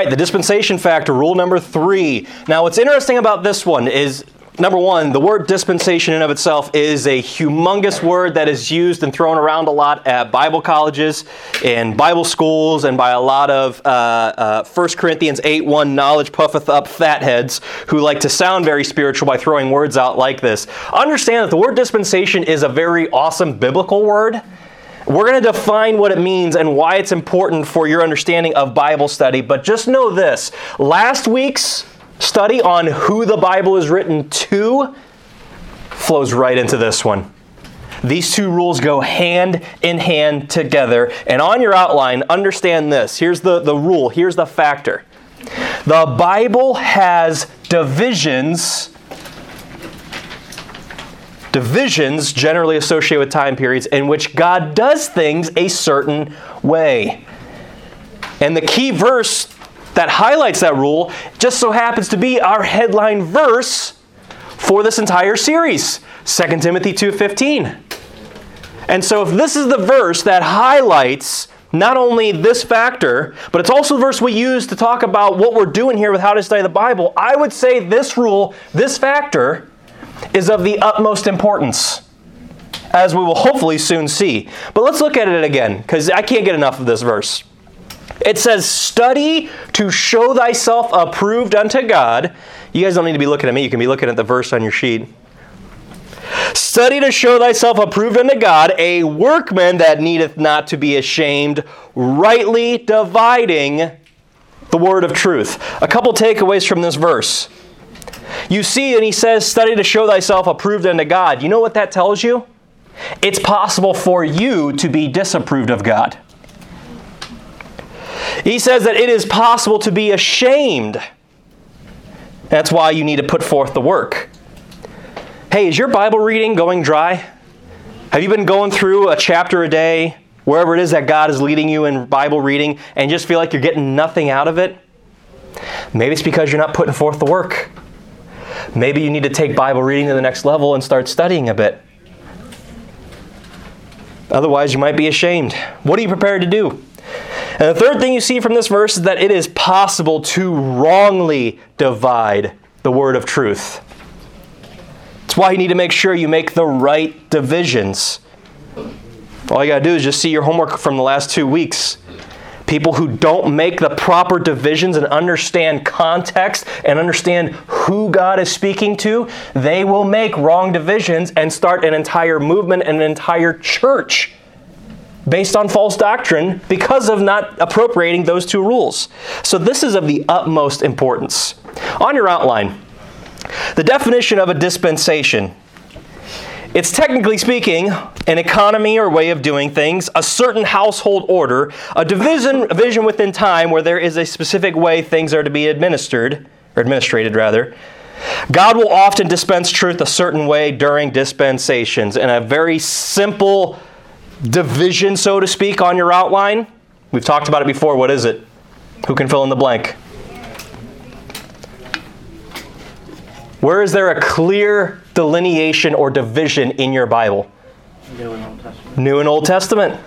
Right, the dispensation factor, rule number three. Now, what's interesting about this one is number one, the word dispensation in of itself is a humongous word that is used and thrown around a lot at Bible colleges and Bible schools and by a lot of uh, uh, 1 Corinthians 8 1 knowledge puffeth up fatheads who like to sound very spiritual by throwing words out like this. Understand that the word dispensation is a very awesome biblical word. We're going to define what it means and why it's important for your understanding of Bible study, but just know this. Last week's study on who the Bible is written to flows right into this one. These two rules go hand in hand together. And on your outline, understand this. Here's the, the rule, here's the factor. The Bible has divisions divisions generally associated with time periods in which God does things a certain way. And the key verse that highlights that rule just so happens to be our headline verse for this entire series, 2 Timothy 2:15. And so if this is the verse that highlights not only this factor, but it's also the verse we use to talk about what we're doing here with how to study the Bible, I would say this rule, this factor is of the utmost importance, as we will hopefully soon see. But let's look at it again, because I can't get enough of this verse. It says, Study to show thyself approved unto God. You guys don't need to be looking at me, you can be looking at the verse on your sheet. Study to show thyself approved unto God, a workman that needeth not to be ashamed, rightly dividing the word of truth. A couple takeaways from this verse. You see, and he says, study to show thyself approved unto God. You know what that tells you? It's possible for you to be disapproved of God. He says that it is possible to be ashamed. That's why you need to put forth the work. Hey, is your Bible reading going dry? Have you been going through a chapter a day, wherever it is that God is leading you in Bible reading, and just feel like you're getting nothing out of it? Maybe it's because you're not putting forth the work. Maybe you need to take Bible reading to the next level and start studying a bit. Otherwise, you might be ashamed. What are you prepared to do? And the third thing you see from this verse is that it is possible to wrongly divide the word of truth. That's why you need to make sure you make the right divisions. All you got to do is just see your homework from the last two weeks. People who don't make the proper divisions and understand context and understand who God is speaking to, they will make wrong divisions and start an entire movement and an entire church based on false doctrine because of not appropriating those two rules. So, this is of the utmost importance. On your outline, the definition of a dispensation it's technically speaking an economy or way of doing things, a certain household order, a division, a vision within time where there is a specific way things are to be administered, or administrated rather. God will often dispense truth a certain way during dispensations. In a very simple division, so to speak, on your outline, we've talked about it before. What is it? Who can fill in the blank? Where is there a clear delineation or division in your Bible? New and Old Testament. New and Old Testament.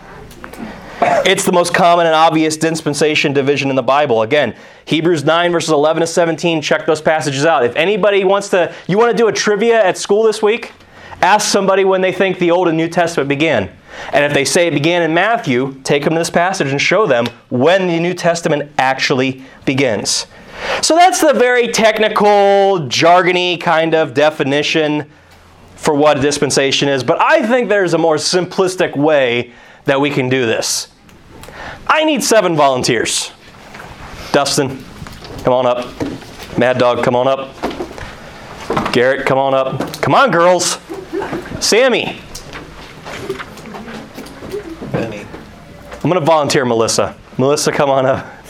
It's the most common and obvious dispensation division in the Bible. Again, Hebrews 9, verses 11 to 17, check those passages out. If anybody wants to, you want to do a trivia at school this week? Ask somebody when they think the Old and New Testament began. And if they say it began in Matthew, take them to this passage and show them when the New Testament actually begins. So that's the very technical, jargony kind of definition for what a dispensation is, but I think there's a more simplistic way that we can do this. I need seven volunteers. Dustin, come on up. Mad Dog, come on up. Garrett, come on up. Come on, girls. Sammy. Benny. I'm going to volunteer Melissa. Melissa, come on up.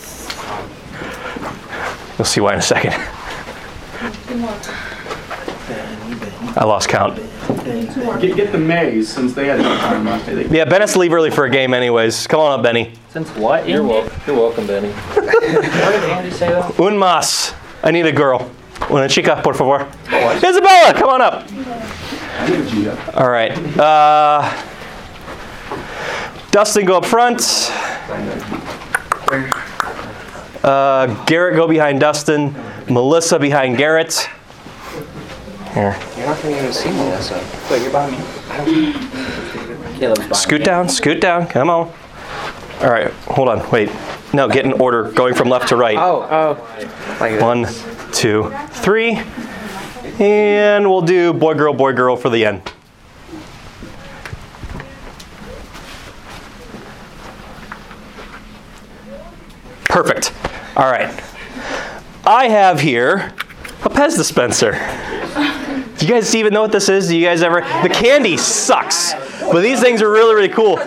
You'll see why in a second. I lost count. Get, get the Mays since they had a time last day. Yeah, Ben has to leave early for a game, anyways. Come on up, Benny. Since what? You're welcome. You're welcome, Benny. What did Andy say though? Un más. I need a girl. Una chica, por favor. Isabella, come on up. All right. Uh, Dustin, go up front. Uh, Garrett go behind Dustin. Melissa behind Garrett. Here. You're not gonna even see Melissa. Wait, you're behind me. Caleb's behind Scoot me. down, scoot down. Come on. All right, hold on. Wait. No, get in order, going from left to right. Oh, oh. Like One, two, three. And we'll do boy, girl, boy, girl for the end. Perfect. All right. I have here a Pez dispenser. Do you guys even know what this is? Do you guys ever? The candy sucks, but these things are really, really cool.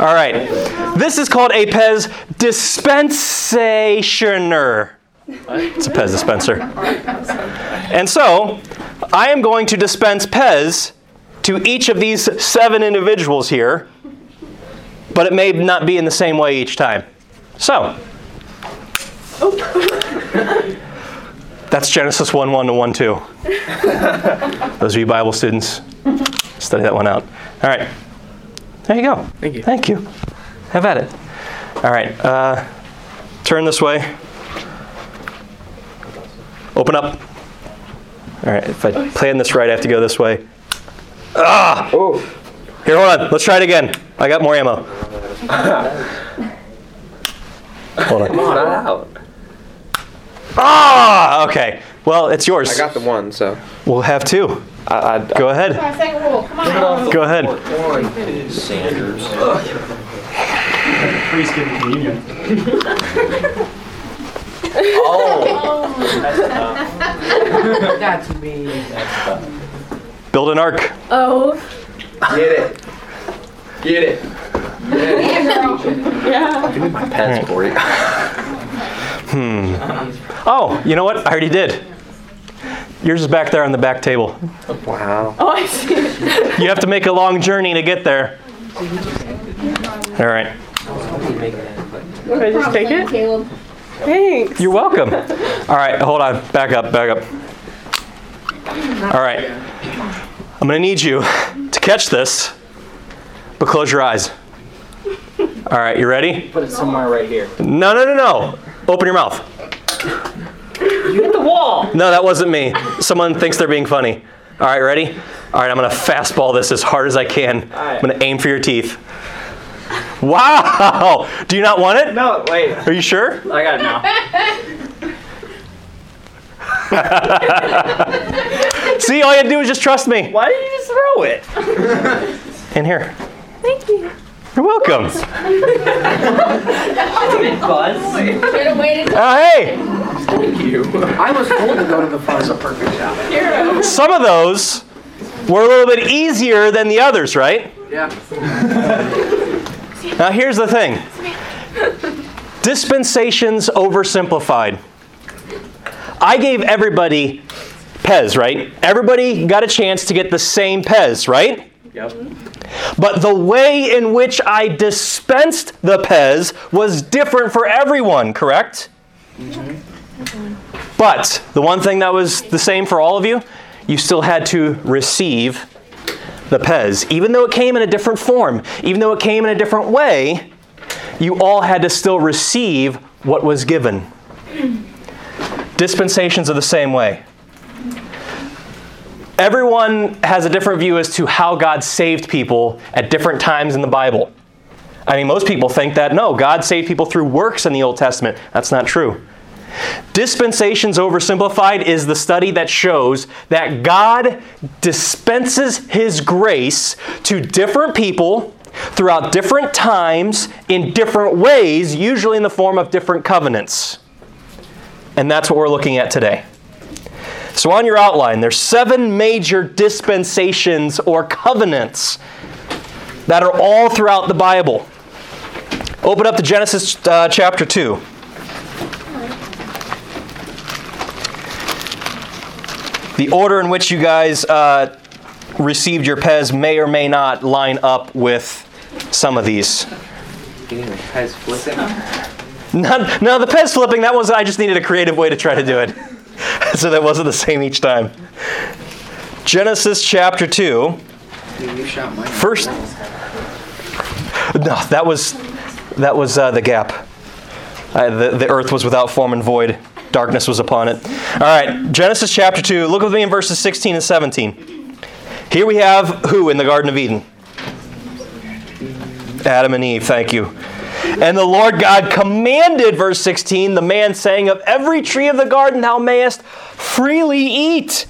All right. This is called a Pez dispensationer. It's a Pez dispenser. And so, I am going to dispense Pez to each of these seven individuals here, but it may not be in the same way each time. So, that's Genesis 1 1 to 1 2. Those of you Bible students, study that one out. All right. There you go. Thank you. Thank you. Have at it. All right. Uh, turn this way. Open up. All right. If I plan this right, I have to go this way. Ah! Oh. Here, hold on. Let's try it again. I got more ammo. hold on. Not out. Ah! Okay. Well, it's yours. I got the one, so. We'll have two. I, I, Go ahead. Second rule, come on. Go ahead. Sanders. Priest giving communion. oh, That's me. Build an ark. Oh. Get it. Get it. Yeah, girl. Yeah. Give me my pens for you. Oh, you know what? I already did. Yours is back there on the back table. Wow. Oh, I see. You have to make a long journey to get there. All right. Can I just take it? Caleb. Thanks. You're welcome. All right, hold on. Back up, back up. All right. I'm going to need you to catch this, but close your eyes. All right, you ready? Put it somewhere right here. No, no, no, no. Open your mouth. You hit the wall. No, that wasn't me. Someone thinks they're being funny. All right, ready? All right, I'm going to fastball this as hard as I can. I'm going to aim for your teeth. Wow! Do you not want it? No, wait. Are you sure? I got it now. See, all you had to do was just trust me. Why did you just throw it? In here. Thank you. You're welcome. Buzz. Should have. Oh, hey! Thank you. I was told to go to the front. It's a perfect shot. Some of those were a little bit easier than the others, right? Yeah. Now, here's the thing dispensations oversimplified. I gave everybody Pez, right? Everybody got a chance to get the same Pez, right? Yep. But the way in which I dispensed the Pez was different for everyone, correct? Mm-hmm. But the one thing that was the same for all of you, you still had to receive the Pez. Even though it came in a different form, even though it came in a different way, you all had to still receive what was given. Dispensations are the same way. Everyone has a different view as to how God saved people at different times in the Bible. I mean, most people think that no, God saved people through works in the Old Testament. That's not true. Dispensations Oversimplified is the study that shows that God dispenses His grace to different people throughout different times in different ways, usually in the form of different covenants. And that's what we're looking at today. So, on your outline, there's seven major dispensations or covenants that are all throughout the Bible. Open up to Genesis uh, chapter 2. The order in which you guys uh, received your Pez may or may not line up with some of these. Getting the pens flipping. Not, no, the Pez flipping, that was, I just needed a creative way to try to do it. so that wasn't the same each time. Genesis chapter 2. You. First. No, that was, that was uh, the gap. Uh, the, the earth was without form and void, darkness was upon it. All right, Genesis chapter 2. Look with me in verses 16 and 17. Here we have who in the Garden of Eden? Adam and Eve, thank you. And the Lord God commanded, verse 16, the man saying, Of every tree of the garden thou mayest freely eat.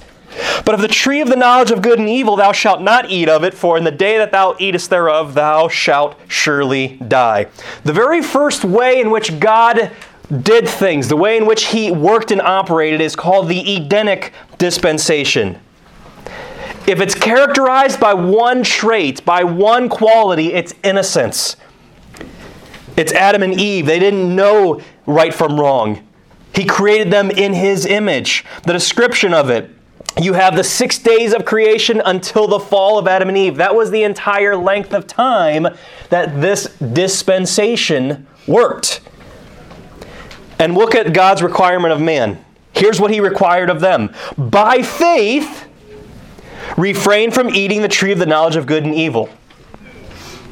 But of the tree of the knowledge of good and evil thou shalt not eat of it, for in the day that thou eatest thereof thou shalt surely die. The very first way in which God did things, the way in which he worked and operated, is called the Edenic dispensation. If it's characterized by one trait, by one quality, it's innocence. It's Adam and Eve. They didn't know right from wrong. He created them in His image. The description of it you have the six days of creation until the fall of Adam and Eve. That was the entire length of time that this dispensation worked. And look at God's requirement of man. Here's what He required of them by faith, refrain from eating the tree of the knowledge of good and evil.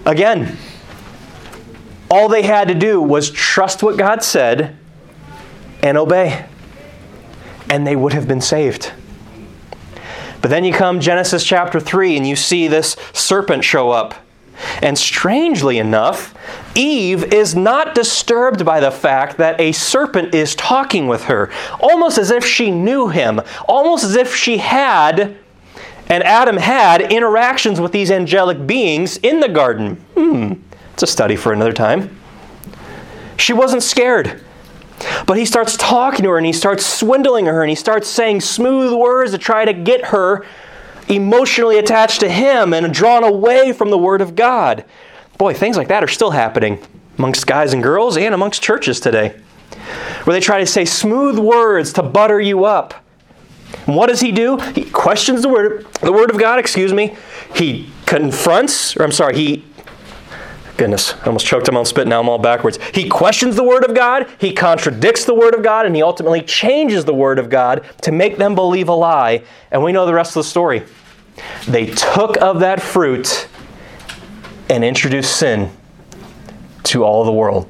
Again, all they had to do was trust what God said and obey, and they would have been saved. But then you come Genesis chapter 3 and you see this serpent show up. And strangely enough, Eve is not disturbed by the fact that a serpent is talking with her, almost as if she knew him, almost as if she had and Adam had interactions with these angelic beings in the garden. Hmm, it's a study for another time. She wasn't scared. But he starts talking to her and he starts swindling her and he starts saying smooth words to try to get her emotionally attached to him and drawn away from the Word of God. Boy, things like that are still happening amongst guys and girls and amongst churches today, where they try to say smooth words to butter you up. And what does he do? He questions the word, the word of God, excuse me. He confronts, or I'm sorry, he Goodness, I almost choked him on spit. Now I'm all backwards. He questions the Word of God, he contradicts the Word of God, and he ultimately changes the Word of God to make them believe a lie. And we know the rest of the story. They took of that fruit and introduced sin to all the world.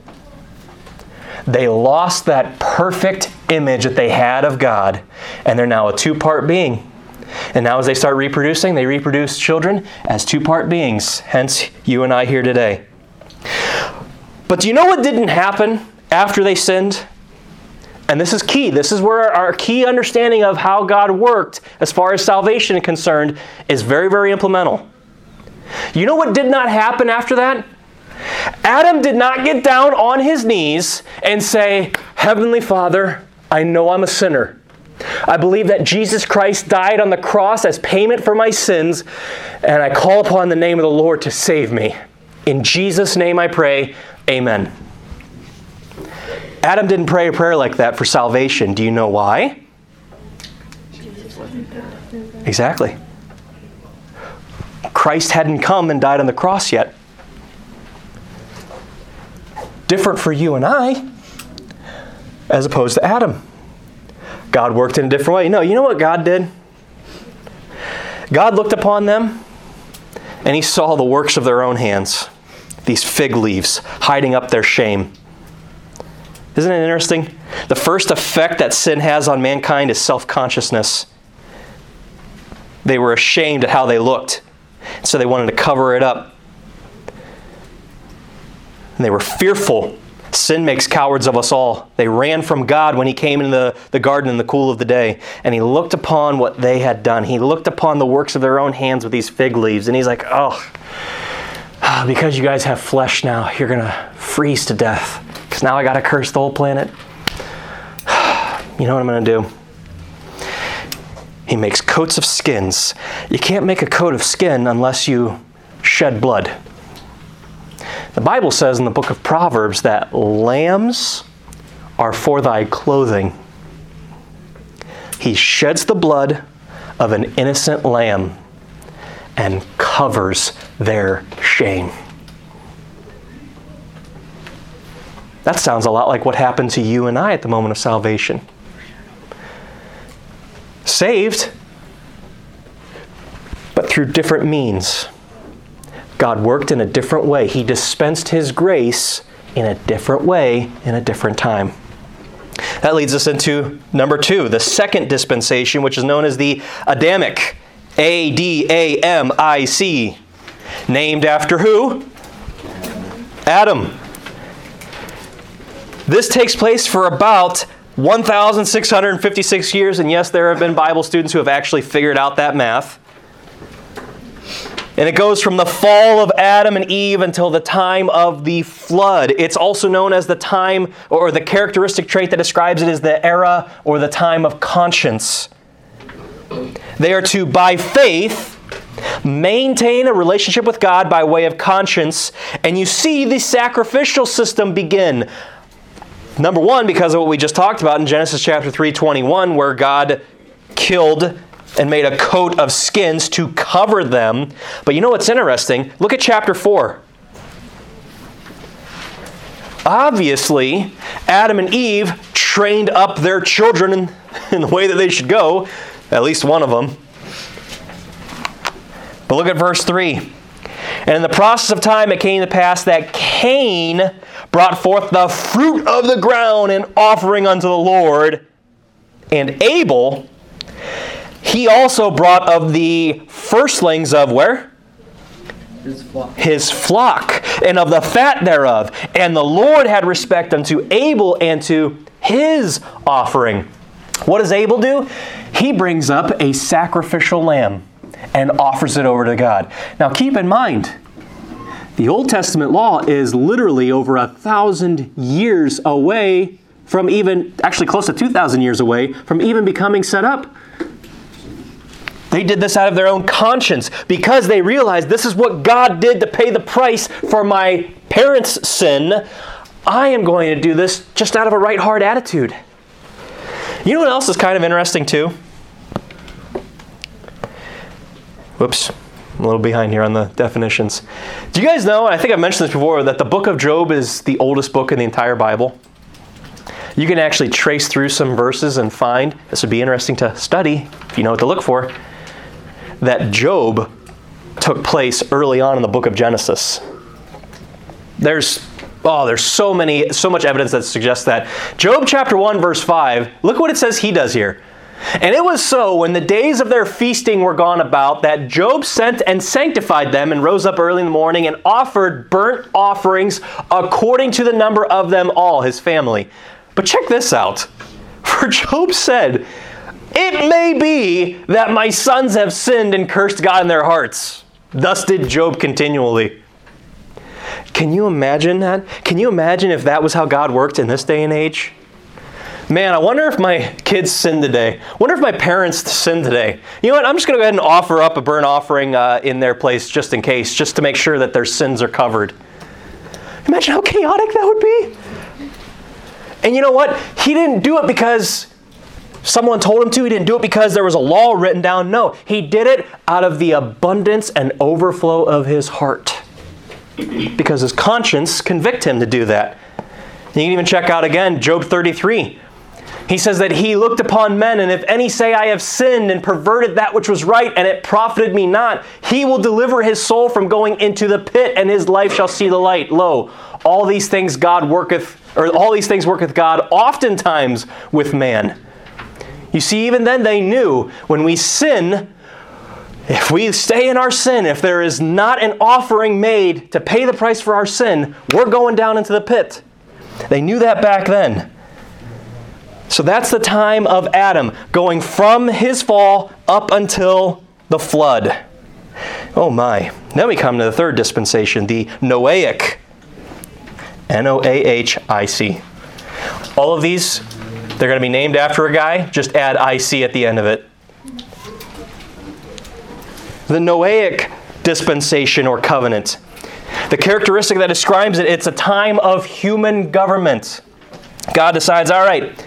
They lost that perfect image that they had of God, and they're now a two part being. And now, as they start reproducing, they reproduce children as two part beings. Hence, you and I here today. But do you know what didn't happen after they sinned? And this is key. This is where our key understanding of how God worked as far as salvation is concerned is very, very implemental. You know what did not happen after that? Adam did not get down on his knees and say, Heavenly Father, I know I'm a sinner. I believe that Jesus Christ died on the cross as payment for my sins, and I call upon the name of the Lord to save me. In Jesus' name I pray, amen. Adam didn't pray a prayer like that for salvation. Do you know why? Exactly. Christ hadn't come and died on the cross yet. Different for you and I, as opposed to Adam. God worked in a different way. No, you know what God did? God looked upon them and he saw the works of their own hands these fig leaves, hiding up their shame. Isn't it interesting? The first effect that sin has on mankind is self consciousness. They were ashamed at how they looked, so they wanted to cover it up. And they were fearful. Sin makes cowards of us all. They ran from God when He came into the, the garden in the cool of the day, and He looked upon what they had done. He looked upon the works of their own hands with these fig leaves, and He's like, oh, Ah, because you guys have flesh now, you're going to freeze to death. Because now I got to curse the whole planet. You know what I'm going to do? He makes coats of skins. You can't make a coat of skin unless you shed blood. The Bible says in the book of Proverbs that lambs are for thy clothing. He sheds the blood of an innocent lamb and covers their shame. That sounds a lot like what happened to you and I at the moment of salvation. Saved, but through different means. God worked in a different way. He dispensed His grace in a different way in a different time. That leads us into number two, the second dispensation, which is known as the Adamic. A D A M I C. Named after who? Adam. This takes place for about 1,656 years, and yes, there have been Bible students who have actually figured out that math. And it goes from the fall of Adam and Eve until the time of the flood. It's also known as the time, or the characteristic trait that describes it is the era or the time of conscience. They are to, by faith, maintain a relationship with God by way of conscience, and you see the sacrificial system begin. Number one, because of what we just talked about in Genesis chapter 3 21, where God killed and made a coat of skins to cover them. But you know what's interesting? Look at chapter 4. Obviously, Adam and Eve trained up their children in, in the way that they should go, at least one of them. But look at verse 3. And in the process of time, it came to pass that Cain brought forth the fruit of the ground in offering unto the Lord. And Abel, he also brought of the firstlings of where? His flock. His flock, and of the fat thereof. And the Lord had respect unto Abel and to his offering. What does Abel do? He brings up a sacrificial lamb and offers it over to God. Now keep in mind, the Old Testament law is literally over a thousand years away from even, actually close to 2,000 years away from even becoming set up. They did this out of their own conscience because they realized this is what God did to pay the price for my parents' sin. I am going to do this just out of a right heart attitude. You know what else is kind of interesting too? Whoops. I'm a little behind here on the definitions. Do you guys know, and I think I've mentioned this before, that the book of Job is the oldest book in the entire Bible? You can actually trace through some verses and find, this would be interesting to study if you know what to look for, that Job took place early on in the book of Genesis. There's oh, there's so many so much evidence that suggests that. Job chapter 1 verse 5, look what it says he does here. And it was so when the days of their feasting were gone about that Job sent and sanctified them and rose up early in the morning and offered burnt offerings according to the number of them all, his family. But check this out. For Job said, It may be that my sons have sinned and cursed God in their hearts. Thus did Job continually. Can you imagine that? Can you imagine if that was how God worked in this day and age? Man, I wonder if my kids sin today. wonder if my parents sin today. You know what? I'm just going to go ahead and offer up a burnt offering uh, in their place just in case, just to make sure that their sins are covered. Imagine how chaotic that would be. And you know what? He didn't do it because someone told him to. He didn't do it because there was a law written down. No, he did it out of the abundance and overflow of his heart. Because his conscience convict him to do that. You can even check out again Job 33. He says that he looked upon men, and if any say, I have sinned and perverted that which was right, and it profited me not, he will deliver his soul from going into the pit, and his life shall see the light. Lo, all these things God worketh, or all these things worketh God oftentimes with man. You see, even then they knew when we sin, if we stay in our sin, if there is not an offering made to pay the price for our sin, we're going down into the pit. They knew that back then. So that's the time of Adam, going from his fall up until the flood. Oh my. Then we come to the third dispensation, the Noahic. N O A H I C. All of these, they're going to be named after a guy. Just add IC at the end of it. The Noahic dispensation or covenant. The characteristic that describes it, it's a time of human government. God decides, all right,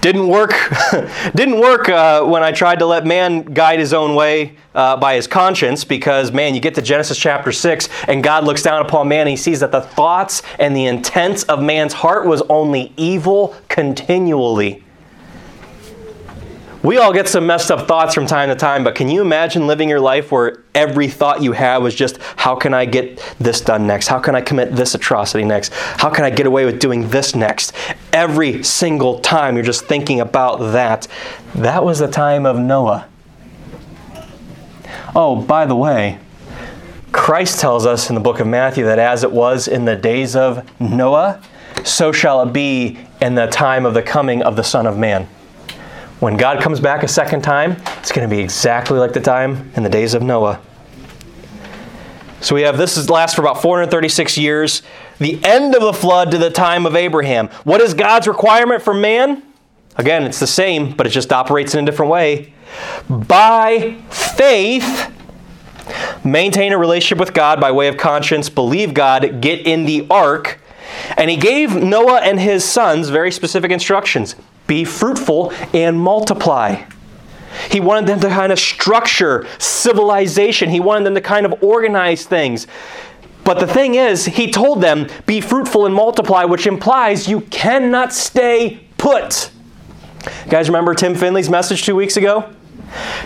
didn't work. didn't work uh, when I tried to let man guide his own way uh, by his conscience, because man, you get to Genesis chapter six, and God looks down upon man. And he sees that the thoughts and the intents of man's heart was only evil continually. We all get some messed up thoughts from time to time, but can you imagine living your life where every thought you have was just, how can I get this done next? How can I commit this atrocity next? How can I get away with doing this next? Every single time you're just thinking about that. That was the time of Noah. Oh, by the way, Christ tells us in the book of Matthew that as it was in the days of Noah, so shall it be in the time of the coming of the Son of Man. When God comes back a second time, it's going to be exactly like the time in the days of Noah. So we have this is lasts for about 436 years, the end of the flood to the time of Abraham. What is God's requirement for man? Again, it's the same, but it just operates in a different way. By faith, maintain a relationship with God by way of conscience, believe God, get in the ark. And he gave Noah and his sons very specific instructions be fruitful and multiply. He wanted them to kind of structure civilization, he wanted them to kind of organize things. But the thing is, he told them, be fruitful and multiply, which implies you cannot stay put. You guys remember Tim Finley's message two weeks ago?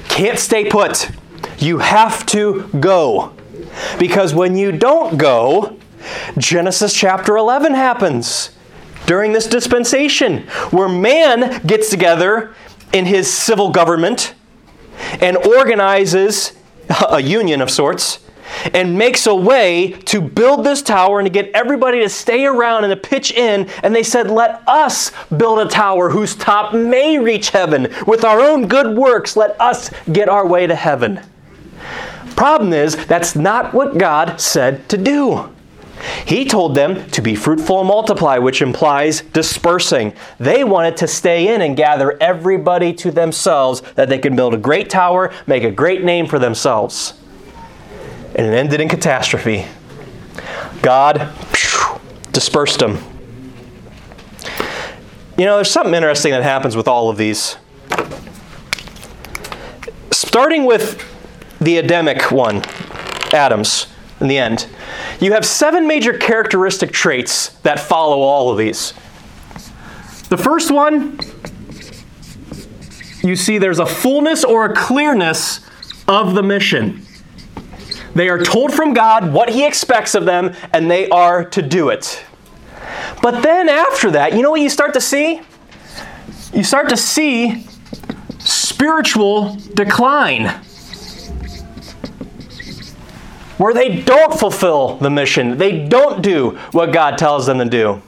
Can't stay put. You have to go. Because when you don't go, Genesis chapter 11 happens during this dispensation where man gets together in his civil government and organizes a union of sorts and makes a way to build this tower and to get everybody to stay around and to pitch in. And they said, Let us build a tower whose top may reach heaven. With our own good works, let us get our way to heaven. Problem is, that's not what God said to do. He told them to be fruitful and multiply, which implies dispersing. They wanted to stay in and gather everybody to themselves that they could build a great tower, make a great name for themselves. And it ended in catastrophe. God phew, dispersed them. You know, there's something interesting that happens with all of these. Starting with the Adamic one, Adam's, in the end, you have seven major characteristic traits that follow all of these. The first one, you see there's a fullness or a clearness of the mission. They are told from God what He expects of them, and they are to do it. But then after that, you know what you start to see? You start to see spiritual decline. Where they don't fulfill the mission, they don't do what God tells them to do.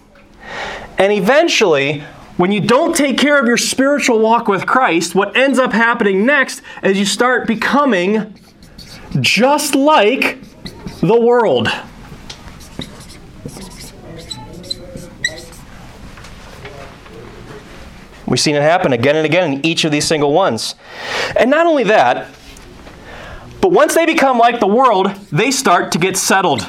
And eventually, when you don't take care of your spiritual walk with Christ, what ends up happening next is you start becoming just like the world. We've seen it happen again and again in each of these single ones. And not only that, but once they become like the world, they start to get settled.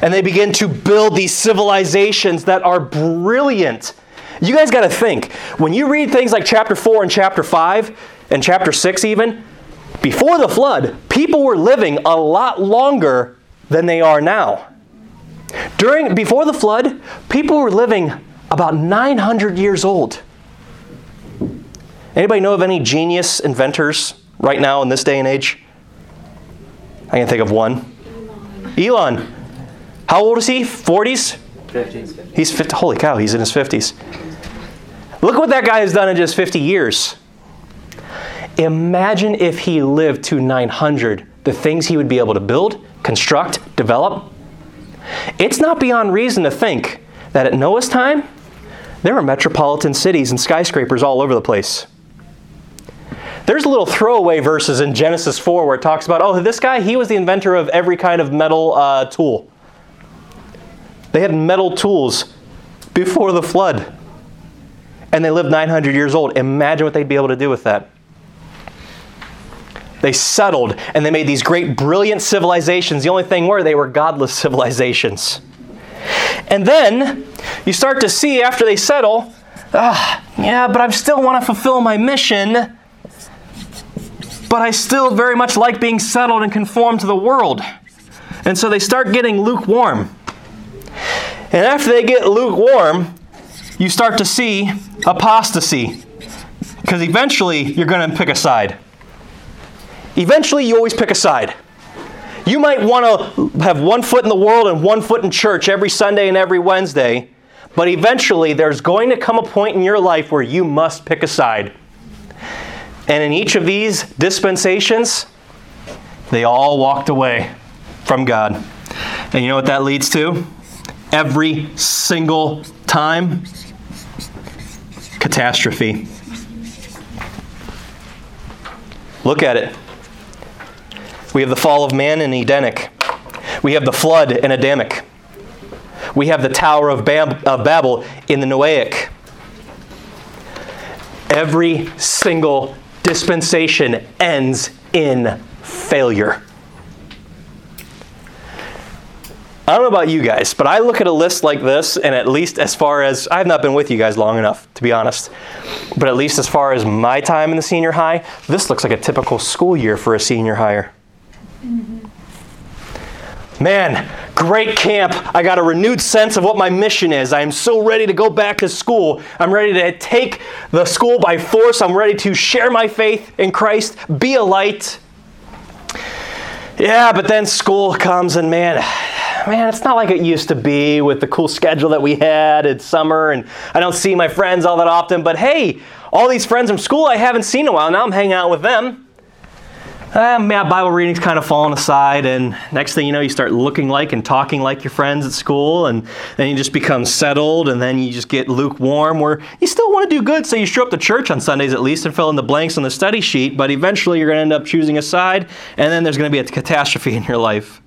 And they begin to build these civilizations that are brilliant. You guys got to think when you read things like chapter 4 and chapter 5 and chapter 6, even, before the flood, people were living a lot longer than they are now. During before the flood, people were living about 900 years old. Anybody know of any genius inventors right now in this day and age? I can think of one. Elon. How old is he? 40s? 50s. He's 50. Holy cow, he's in his 50s. Look what that guy has done in just 50 years. Imagine if he lived to 900, the things he would be able to build, construct, develop. It's not beyond reason to think that at Noah's time, there were metropolitan cities and skyscrapers all over the place. There's a little throwaway verses in Genesis 4 where it talks about, oh, this guy, he was the inventor of every kind of metal uh, tool. They had metal tools before the flood. And they lived 900 years old. Imagine what they'd be able to do with that. They settled and they made these great, brilliant civilizations. The only thing were they were godless civilizations. And then you start to see after they settle, ah, yeah, but I still want to fulfill my mission. But I still very much like being settled and conformed to the world. And so they start getting lukewarm. And after they get lukewarm, you start to see apostasy. Because eventually you're going to pick a side. Eventually, you always pick a side. You might want to have one foot in the world and one foot in church every Sunday and every Wednesday, but eventually there's going to come a point in your life where you must pick a side. And in each of these dispensations, they all walked away from God. And you know what that leads to? Every single time catastrophe. Look at it. We have the fall of man in Edenic. We have the flood in Adamic. We have the Tower of, Bab- of Babel in the Noahic. Every single dispensation ends in failure. I don't know about you guys, but I look at a list like this, and at least as far as I've not been with you guys long enough, to be honest, but at least as far as my time in the senior high, this looks like a typical school year for a senior higher. Man, great camp. I got a renewed sense of what my mission is. I am so ready to go back to school. I'm ready to take the school by force. I'm ready to share my faith in Christ, be a light. Yeah, but then school comes and man, man, it's not like it used to be with the cool schedule that we had in summer and I don't see my friends all that often, but hey, all these friends from school I haven't seen in a while. Now I'm hanging out with them uh, yeah, Bible reading's kind of fallen aside, and next thing you know, you start looking like and talking like your friends at school, and then you just become settled, and then you just get lukewarm, where you still want to do good, so you show up to church on Sundays at least and fill in the blanks on the study sheet, but eventually you're going to end up choosing a side, and then there's going to be a catastrophe in your life.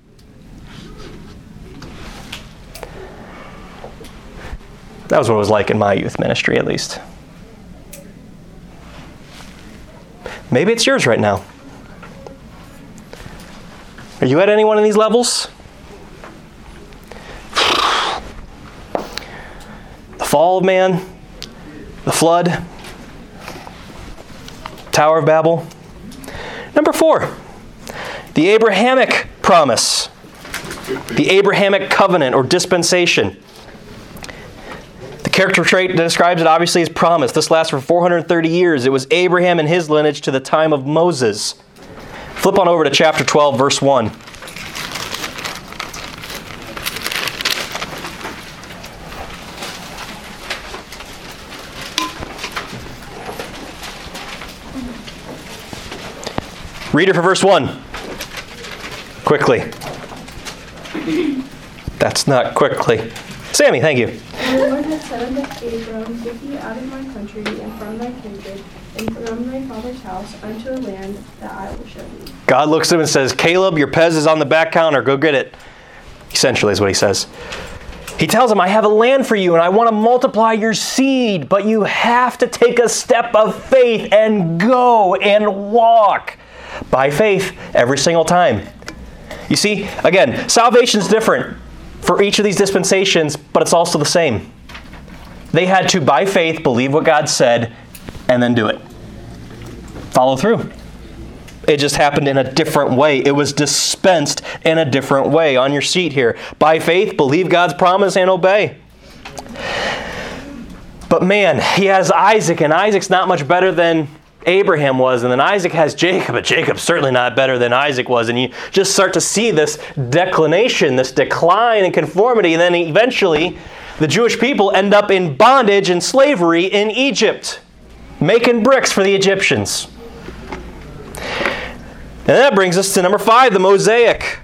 That was what it was like in my youth ministry, at least. Maybe it's yours right now. Are you at any one of these levels? The fall of man, the flood, Tower of Babel. Number four, the Abrahamic promise, the Abrahamic covenant or dispensation. The character trait that describes it obviously is promise. This lasts for 430 years. It was Abraham and his lineage to the time of Moses. Flip on over to chapter 12, verse 1. Read it for verse 1. Quickly. That's not quickly. Sammy, thank you. The Lord has said unto Abram, Get thee out of my country and from thy kindred and from thy father's house unto a land that I will show thee. God looks at him and says, Caleb, your Pez is on the back counter. Go get it. Essentially, is what he says. He tells him, I have a land for you and I want to multiply your seed, but you have to take a step of faith and go and walk by faith every single time. You see, again, salvation is different for each of these dispensations, but it's also the same. They had to, by faith, believe what God said and then do it. Follow through. It just happened in a different way. It was dispensed in a different way. On your seat here. By faith, believe God's promise and obey. But man, he has Isaac, and Isaac's not much better than Abraham was, and then Isaac has Jacob, but Jacob's certainly not better than Isaac was. And you just start to see this declination, this decline in conformity, and then eventually the Jewish people end up in bondage and slavery in Egypt, making bricks for the Egyptians. And that brings us to number five the Mosaic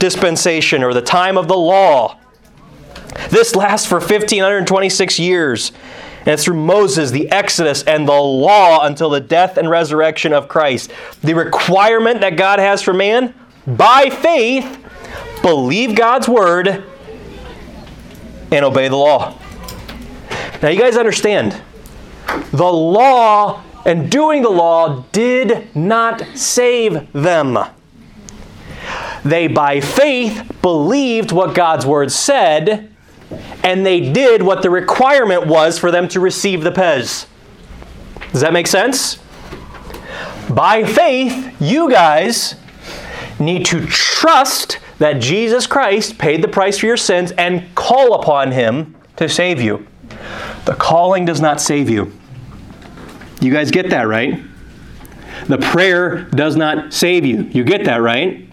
dispensation, or the time of the law. This lasts for 1526 years. And it's through Moses, the Exodus, and the law until the death and resurrection of Christ. The requirement that God has for man by faith, believe God's word and obey the law. Now, you guys understand, the law and doing the law did not save them. They, by faith, believed what God's word said and they did what the requirement was for them to receive the Pez. Does that make sense? By faith, you guys need to trust that Jesus Christ paid the price for your sins and call upon Him to save you. The calling does not save you. You guys get that, right? The prayer does not save you. You get that, right?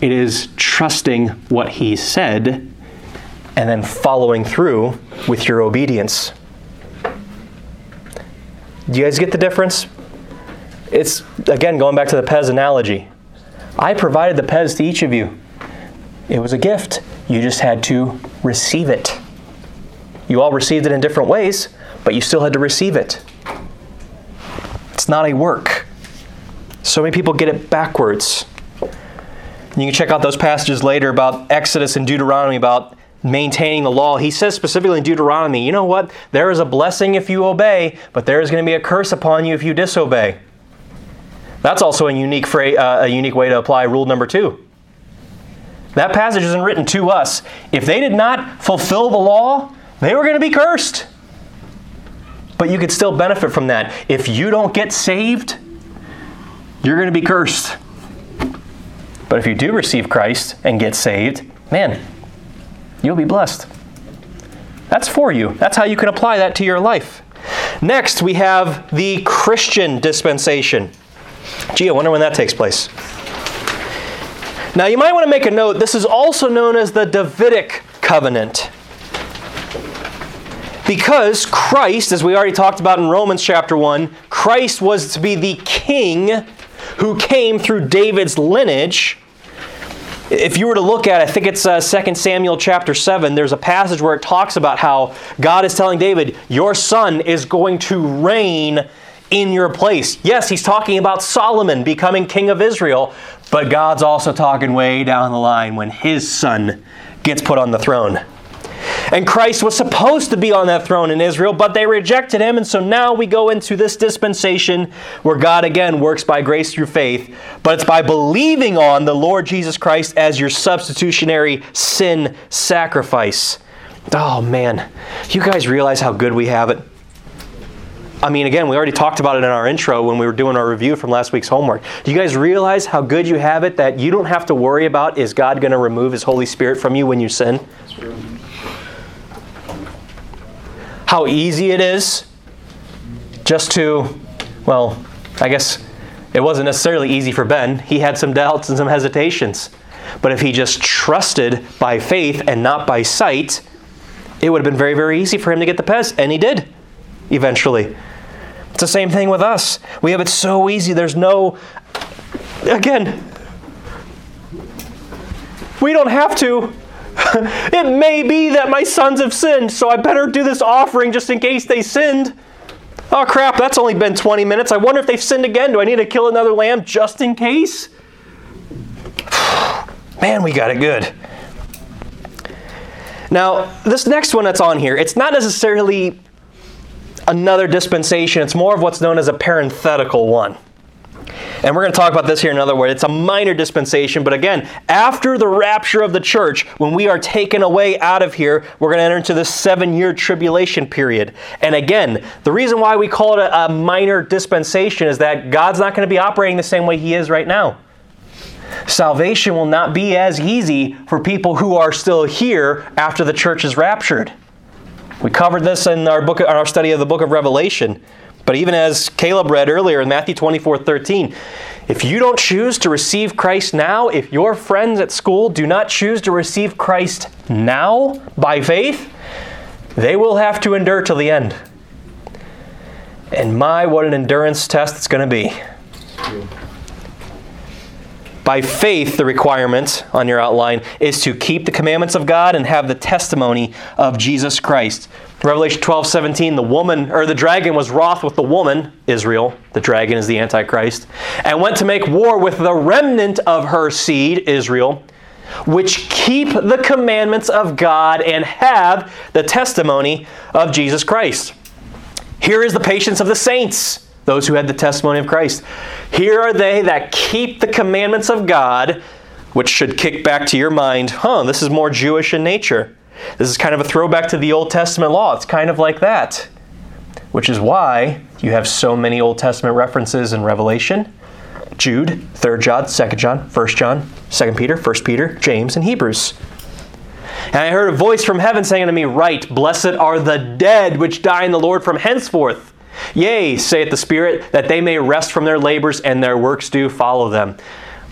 It is trusting what he said and then following through with your obedience. Do you guys get the difference? It's, again, going back to the Pez analogy. I provided the Pez to each of you. It was a gift. You just had to receive it. You all received it in different ways, but you still had to receive it. It's not a work. So many people get it backwards. You can check out those passages later about Exodus and Deuteronomy about maintaining the law. He says specifically in Deuteronomy, you know what? There is a blessing if you obey, but there is going to be a curse upon you if you disobey. That's also a unique, phrase, uh, a unique way to apply rule number two. That passage isn't written to us. If they did not fulfill the law, they were going to be cursed. But you could still benefit from that. If you don't get saved, you're going to be cursed. But if you do receive Christ and get saved, man, you'll be blessed. That's for you. That's how you can apply that to your life. Next, we have the Christian dispensation. Gee, I wonder when that takes place. Now, you might want to make a note this is also known as the Davidic covenant. Because Christ, as we already talked about in Romans chapter 1, Christ was to be the king who came through David's lineage. If you were to look at, I think it's uh, 2 Samuel chapter 7, there's a passage where it talks about how God is telling David, Your son is going to reign in your place. Yes, he's talking about Solomon becoming king of Israel, but God's also talking way down the line when his son gets put on the throne. And Christ was supposed to be on that throne in Israel, but they rejected him. And so now we go into this dispensation where God again works by grace through faith, but it's by believing on the Lord Jesus Christ as your substitutionary sin sacrifice. Oh man, you guys realize how good we have it? I mean, again, we already talked about it in our intro when we were doing our review from last week's homework. Do you guys realize how good you have it that you don't have to worry about is God going to remove His Holy Spirit from you when you sin? How easy it is just to, well, I guess it wasn't necessarily easy for Ben. He had some doubts and some hesitations. But if he just trusted by faith and not by sight, it would have been very, very easy for him to get the Pez. And he did, eventually. It's the same thing with us. We have it so easy. There's no, again, we don't have to. it may be that my sons have sinned, so I better do this offering just in case they sinned. Oh crap, that's only been 20 minutes. I wonder if they've sinned again. Do I need to kill another lamb just in case? Man, we got it good. Now, this next one that's on here, it's not necessarily another dispensation, it's more of what's known as a parenthetical one. And we're going to talk about this here in another word. It's a minor dispensation, but again, after the rapture of the church, when we are taken away out of here, we're going to enter into this seven year tribulation period. And again, the reason why we call it a, a minor dispensation is that God's not going to be operating the same way He is right now. Salvation will not be as easy for people who are still here after the church is raptured. We covered this in our book, in our study of the book of Revelation. But even as Caleb read earlier in Matthew 24 13, if you don't choose to receive Christ now, if your friends at school do not choose to receive Christ now by faith, they will have to endure till the end. And my, what an endurance test it's going to be. By faith, the requirement on your outline is to keep the commandments of God and have the testimony of Jesus Christ. Revelation 12, 17, the woman, or the dragon was wroth with the woman, Israel, the dragon is the Antichrist, and went to make war with the remnant of her seed, Israel, which keep the commandments of God and have the testimony of Jesus Christ. Here is the patience of the saints those who had the testimony of Christ. Here are they that keep the commandments of God, which should kick back to your mind, huh, this is more Jewish in nature. This is kind of a throwback to the Old Testament law. It's kind of like that. Which is why you have so many Old Testament references in Revelation, Jude, 3rd John, 2nd John, 1st John, 2nd Peter, 1st Peter, James, and Hebrews. And I heard a voice from heaven saying unto me, Write, blessed are the dead which die in the Lord from henceforth. Yea, saith the Spirit, that they may rest from their labors and their works do follow them.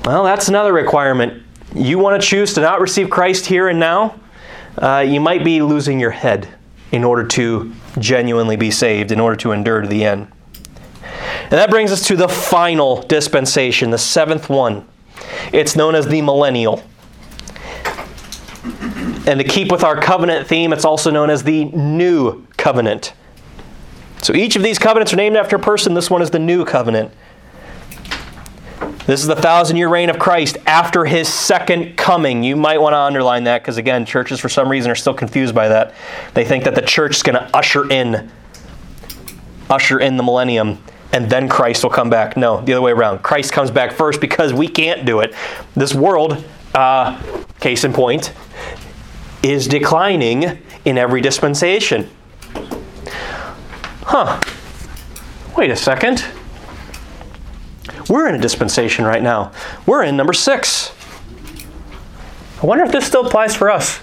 Well, that's another requirement. You want to choose to not receive Christ here and now? Uh, you might be losing your head in order to genuinely be saved, in order to endure to the end. And that brings us to the final dispensation, the seventh one. It's known as the millennial. And to keep with our covenant theme, it's also known as the new covenant. So each of these covenants are named after a person. This one is the new covenant. This is the thousand year reign of Christ after his second coming. You might want to underline that because, again, churches for some reason are still confused by that. They think that the church is going to usher in, usher in the millennium and then Christ will come back. No, the other way around. Christ comes back first because we can't do it. This world, uh, case in point, is declining in every dispensation. Huh. Wait a second. We're in a dispensation right now. We're in number six. I wonder if this still applies for us.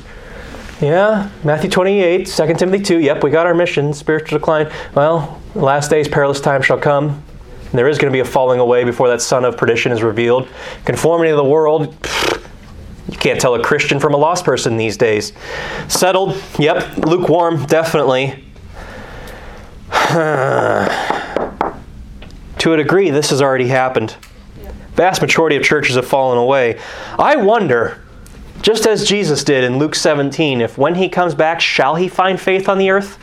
Yeah, Matthew 28, 2 Timothy 2. Yep, we got our mission, spiritual decline. Well, last days, perilous time shall come. And there is going to be a falling away before that son of perdition is revealed. Conformity to the world, you can't tell a Christian from a lost person these days. Settled, yep. Lukewarm, definitely. to a degree, this has already happened. Vast majority of churches have fallen away. I wonder, just as Jesus did in Luke 17, if when he comes back, shall he find faith on the earth?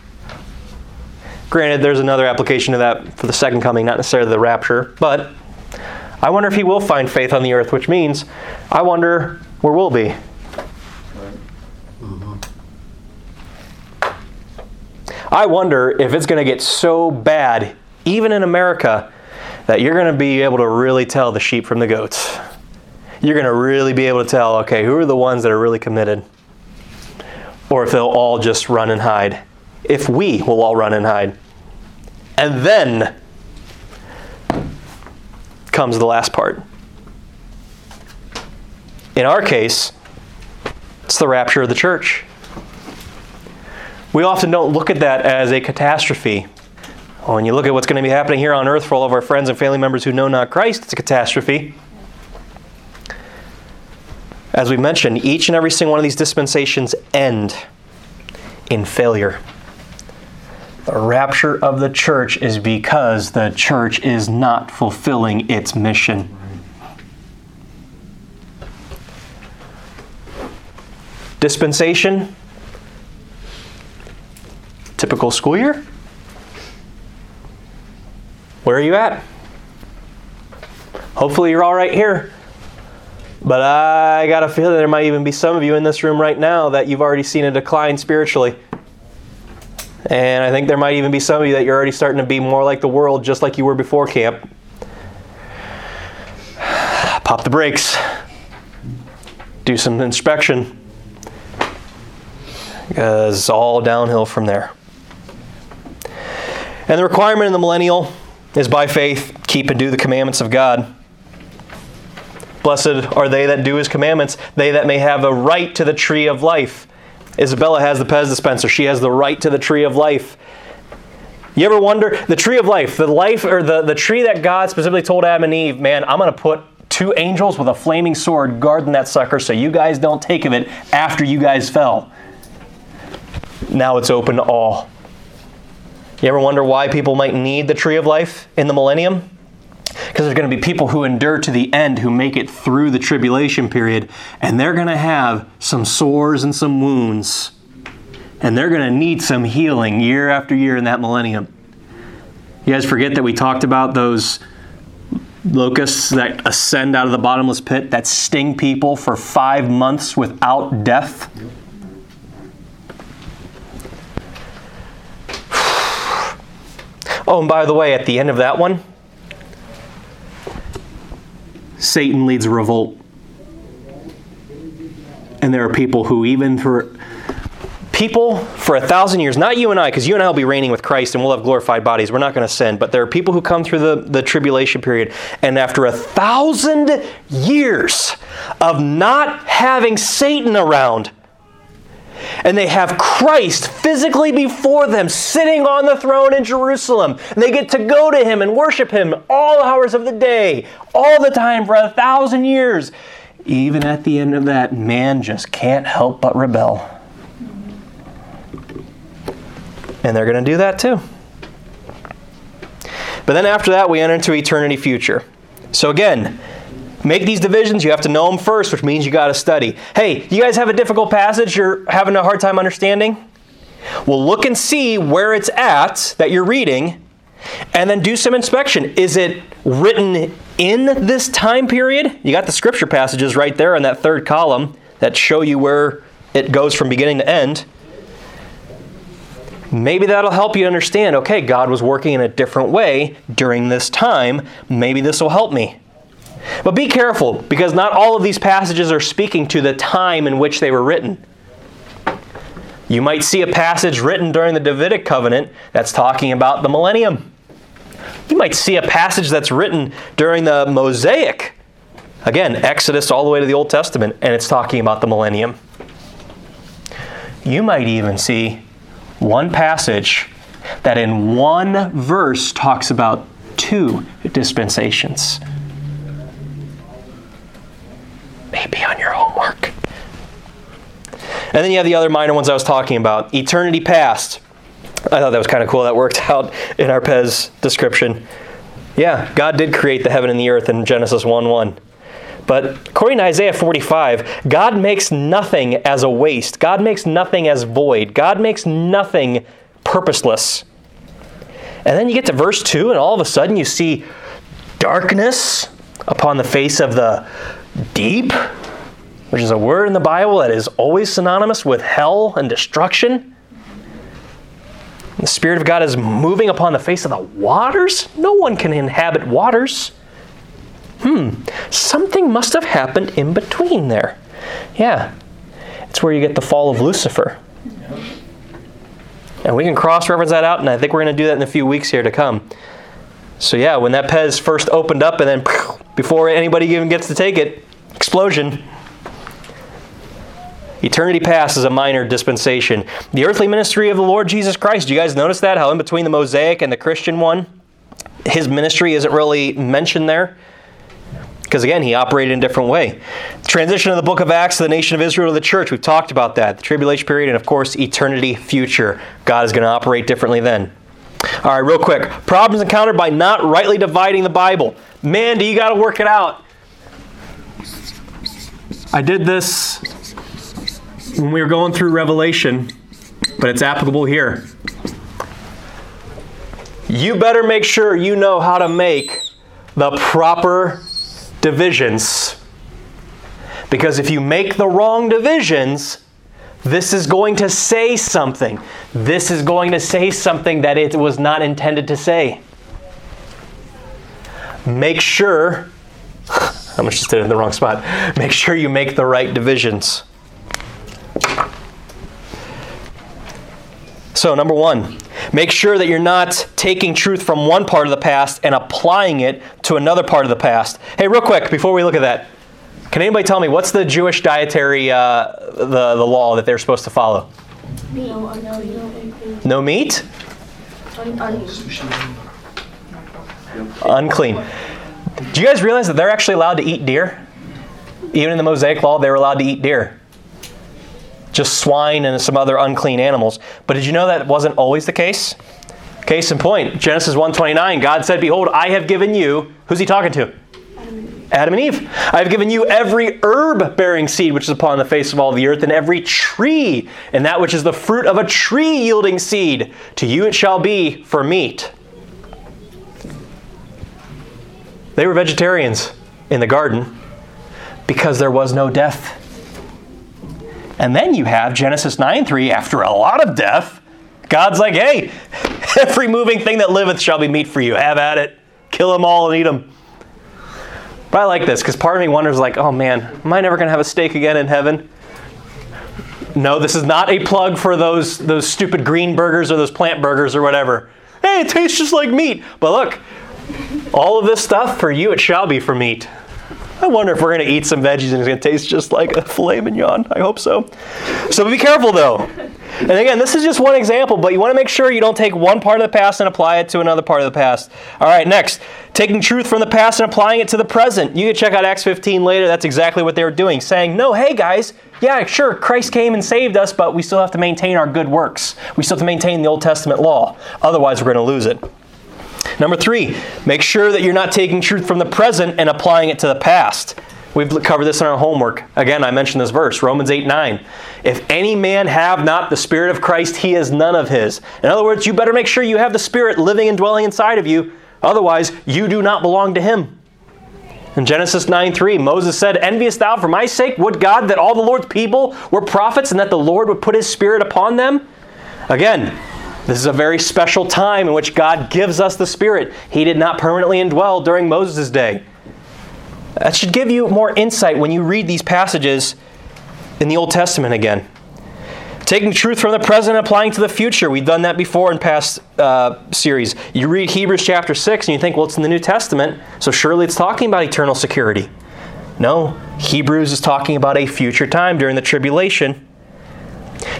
Granted, there's another application to that for the second coming, not necessarily the rapture, but I wonder if he will find faith on the earth, which means I wonder where we'll be. I wonder if it's going to get so bad, even in America, that you're going to be able to really tell the sheep from the goats. You're going to really be able to tell, okay, who are the ones that are really committed? Or if they'll all just run and hide. If we will all run and hide. And then comes the last part. In our case, it's the rapture of the church. We often don't look at that as a catastrophe. Oh, when you look at what's going to be happening here on earth for all of our friends and family members who know not Christ, it's a catastrophe. As we mentioned, each and every single one of these dispensations end in failure. The rapture of the church is because the church is not fulfilling its mission. Dispensation, typical school year. Where are you at? Hopefully, you're all right here. But I got a feeling there might even be some of you in this room right now that you've already seen a decline spiritually. And I think there might even be some of you that you're already starting to be more like the world, just like you were before camp. Pop the brakes, do some inspection, because it's all downhill from there. And the requirement in the millennial is by faith, keep and do the commandments of God. Blessed are they that do his commandments, they that may have a right to the tree of life. Isabella has the Pez dispenser. She has the right to the tree of life. You ever wonder the tree of life, the life or the, the tree that God specifically told Adam and Eve, man, I'm gonna put two angels with a flaming sword guarding that sucker so you guys don't take of it after you guys fell. Now it's open to all. You ever wonder why people might need the tree of life in the millennium? Because there's going to be people who endure to the end who make it through the tribulation period, and they're going to have some sores and some wounds. And they're going to need some healing year after year in that millennium. You guys forget that we talked about those locusts that ascend out of the bottomless pit that sting people for five months without death? Oh, and by the way, at the end of that one, Satan leads a revolt. And there are people who, even for people for a thousand years, not you and I, because you and I will be reigning with Christ and we'll have glorified bodies. We're not going to sin. But there are people who come through the, the tribulation period, and after a thousand years of not having Satan around, and they have Christ physically before them, sitting on the throne in Jerusalem. And they get to go to him and worship him all hours of the day, all the time for a thousand years. Even at the end of that, man just can't help but rebel. And they're going to do that too. But then after that, we enter into eternity future. So again, make these divisions, you have to know them first, which means you got to study. Hey, you guys have a difficult passage you're having a hard time understanding? Well, look and see where it's at that you're reading, and then do some inspection. Is it written in this time period? You got the scripture passages right there in that third column that show you where it goes from beginning to end. Maybe that'll help you understand okay, God was working in a different way during this time. Maybe this will help me. But be careful, because not all of these passages are speaking to the time in which they were written. You might see a passage written during the Davidic covenant that's talking about the millennium. You might see a passage that's written during the Mosaic. Again, Exodus all the way to the Old Testament, and it's talking about the millennium. You might even see one passage that in one verse talks about two dispensations. Maybe on your homework. And then you have the other minor ones I was talking about. Eternity past. I thought that was kind of cool. That worked out in our Pez description. Yeah, God did create the heaven and the earth in Genesis 1 1. But according to Isaiah 45, God makes nothing as a waste. God makes nothing as void. God makes nothing purposeless. And then you get to verse 2, and all of a sudden you see darkness upon the face of the deep, which is a word in the Bible that is always synonymous with hell and destruction. The Spirit of God is moving upon the face of the waters. No one can inhabit waters hmm, something must have happened in between there. Yeah, it's where you get the fall of Lucifer. And we can cross reference that out, and I think we're going to do that in a few weeks here to come. So, yeah, when that Pez first opened up, and then before anybody even gets to take it, explosion. Eternity past is a minor dispensation. The earthly ministry of the Lord Jesus Christ, do you guys notice that? How in between the Mosaic and the Christian one, his ministry isn't really mentioned there? Because again, he operated in a different way. Transition of the book of Acts to the nation of Israel to the church. We've talked about that. The tribulation period and, of course, eternity future. God is going to operate differently then. All right, real quick. Problems encountered by not rightly dividing the Bible. Man, do you got to work it out. I did this when we were going through Revelation, but it's applicable here. You better make sure you know how to make the proper divisions. Because if you make the wrong divisions, this is going to say something. This is going to say something that it was not intended to say. Make sure, I'm just in the wrong spot. Make sure you make the right divisions. So, number one, make sure that you're not taking truth from one part of the past and applying it to another part of the past. Hey, real quick, before we look at that, can anybody tell me what's the Jewish dietary uh, the the law that they're supposed to follow? No, no, No meat. unclean. Unclean. Do you guys realize that they're actually allowed to eat deer? Even in the Mosaic law, they were allowed to eat deer. Just swine and some other unclean animals. But did you know that wasn't always the case? Case in point, Genesis 1:29, God said, "Behold, I have given you." Who's he talking to? Adam and Eve. I have given you every herb bearing seed which is upon the face of all the earth, and every tree, and that which is the fruit of a tree yielding seed. To you it shall be for meat. They were vegetarians in the garden because there was no death. And then you have Genesis 9 3, after a lot of death, God's like, hey, every moving thing that liveth shall be meat for you. Have at it. Kill them all and eat them. But I like this because part of me wonders, like, oh man, am I never going to have a steak again in heaven? No, this is not a plug for those, those stupid green burgers or those plant burgers or whatever. Hey, it tastes just like meat. But look, all of this stuff for you, it shall be for meat. I wonder if we're going to eat some veggies and it's going to taste just like a filet mignon. I hope so. So be careful though. And again, this is just one example, but you want to make sure you don't take one part of the past and apply it to another part of the past. All right, next, taking truth from the past and applying it to the present. You can check out Acts 15 later. That's exactly what they were doing, saying, No, hey guys, yeah, sure, Christ came and saved us, but we still have to maintain our good works. We still have to maintain the Old Testament law. Otherwise, we're going to lose it. Number three, make sure that you're not taking truth from the present and applying it to the past. We've covered this in our homework. Again, I mentioned this verse, Romans 8 9. If any man have not the Spirit of Christ, he is none of his. In other words, you better make sure you have the Spirit living and dwelling inside of you. Otherwise, you do not belong to him. In Genesis 9 3, Moses said, Enviest thou for my sake? Would God that all the Lord's people were prophets and that the Lord would put his Spirit upon them? Again, this is a very special time in which God gives us the Spirit. He did not permanently indwell during Moses' day. That should give you more insight when you read these passages in the Old Testament again. Taking truth from the present and applying to the future. We've done that before in past uh, series. You read Hebrews chapter 6 and you think, well, it's in the New Testament, so surely it's talking about eternal security. No, Hebrews is talking about a future time during the tribulation.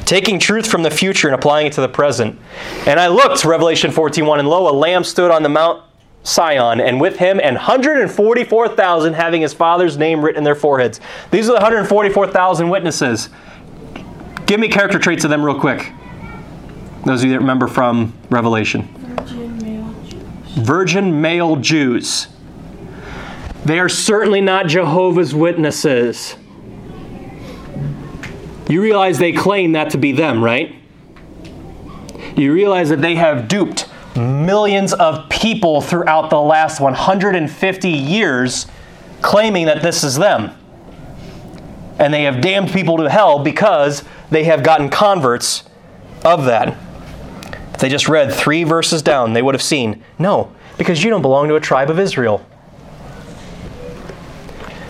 Taking truth from the future and applying it to the present. And I looked, Revelation 14:1, and lo, a lamb stood on the Mount Sion, and with him and 144,000 having his father's name written in their foreheads. These are the 144,000 witnesses. Give me character traits of them real quick. Those of you that remember from Revelation. Virgin male Jews. Virgin male Jews. They are certainly not Jehovah's Witnesses. You realize they claim that to be them, right? You realize that they have duped millions of people throughout the last 150 years claiming that this is them. And they have damned people to hell because they have gotten converts of that. If they just read three verses down, they would have seen no, because you don't belong to a tribe of Israel.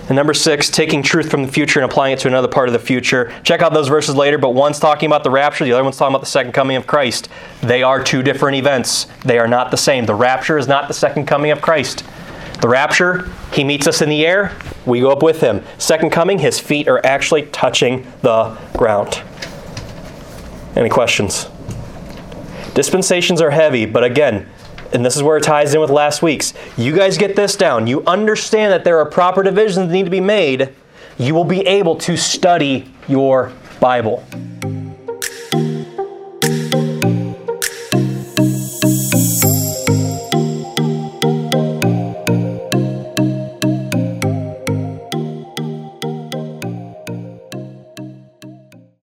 And number six, taking truth from the future and applying it to another part of the future. Check out those verses later, but one's talking about the rapture, the other one's talking about the second coming of Christ. They are two different events, they are not the same. The rapture is not the second coming of Christ. The rapture, he meets us in the air, we go up with him. Second coming, his feet are actually touching the ground. Any questions? Dispensations are heavy, but again, and this is where it ties in with last week's. You guys get this down. You understand that there are proper divisions that need to be made. You will be able to study your Bible.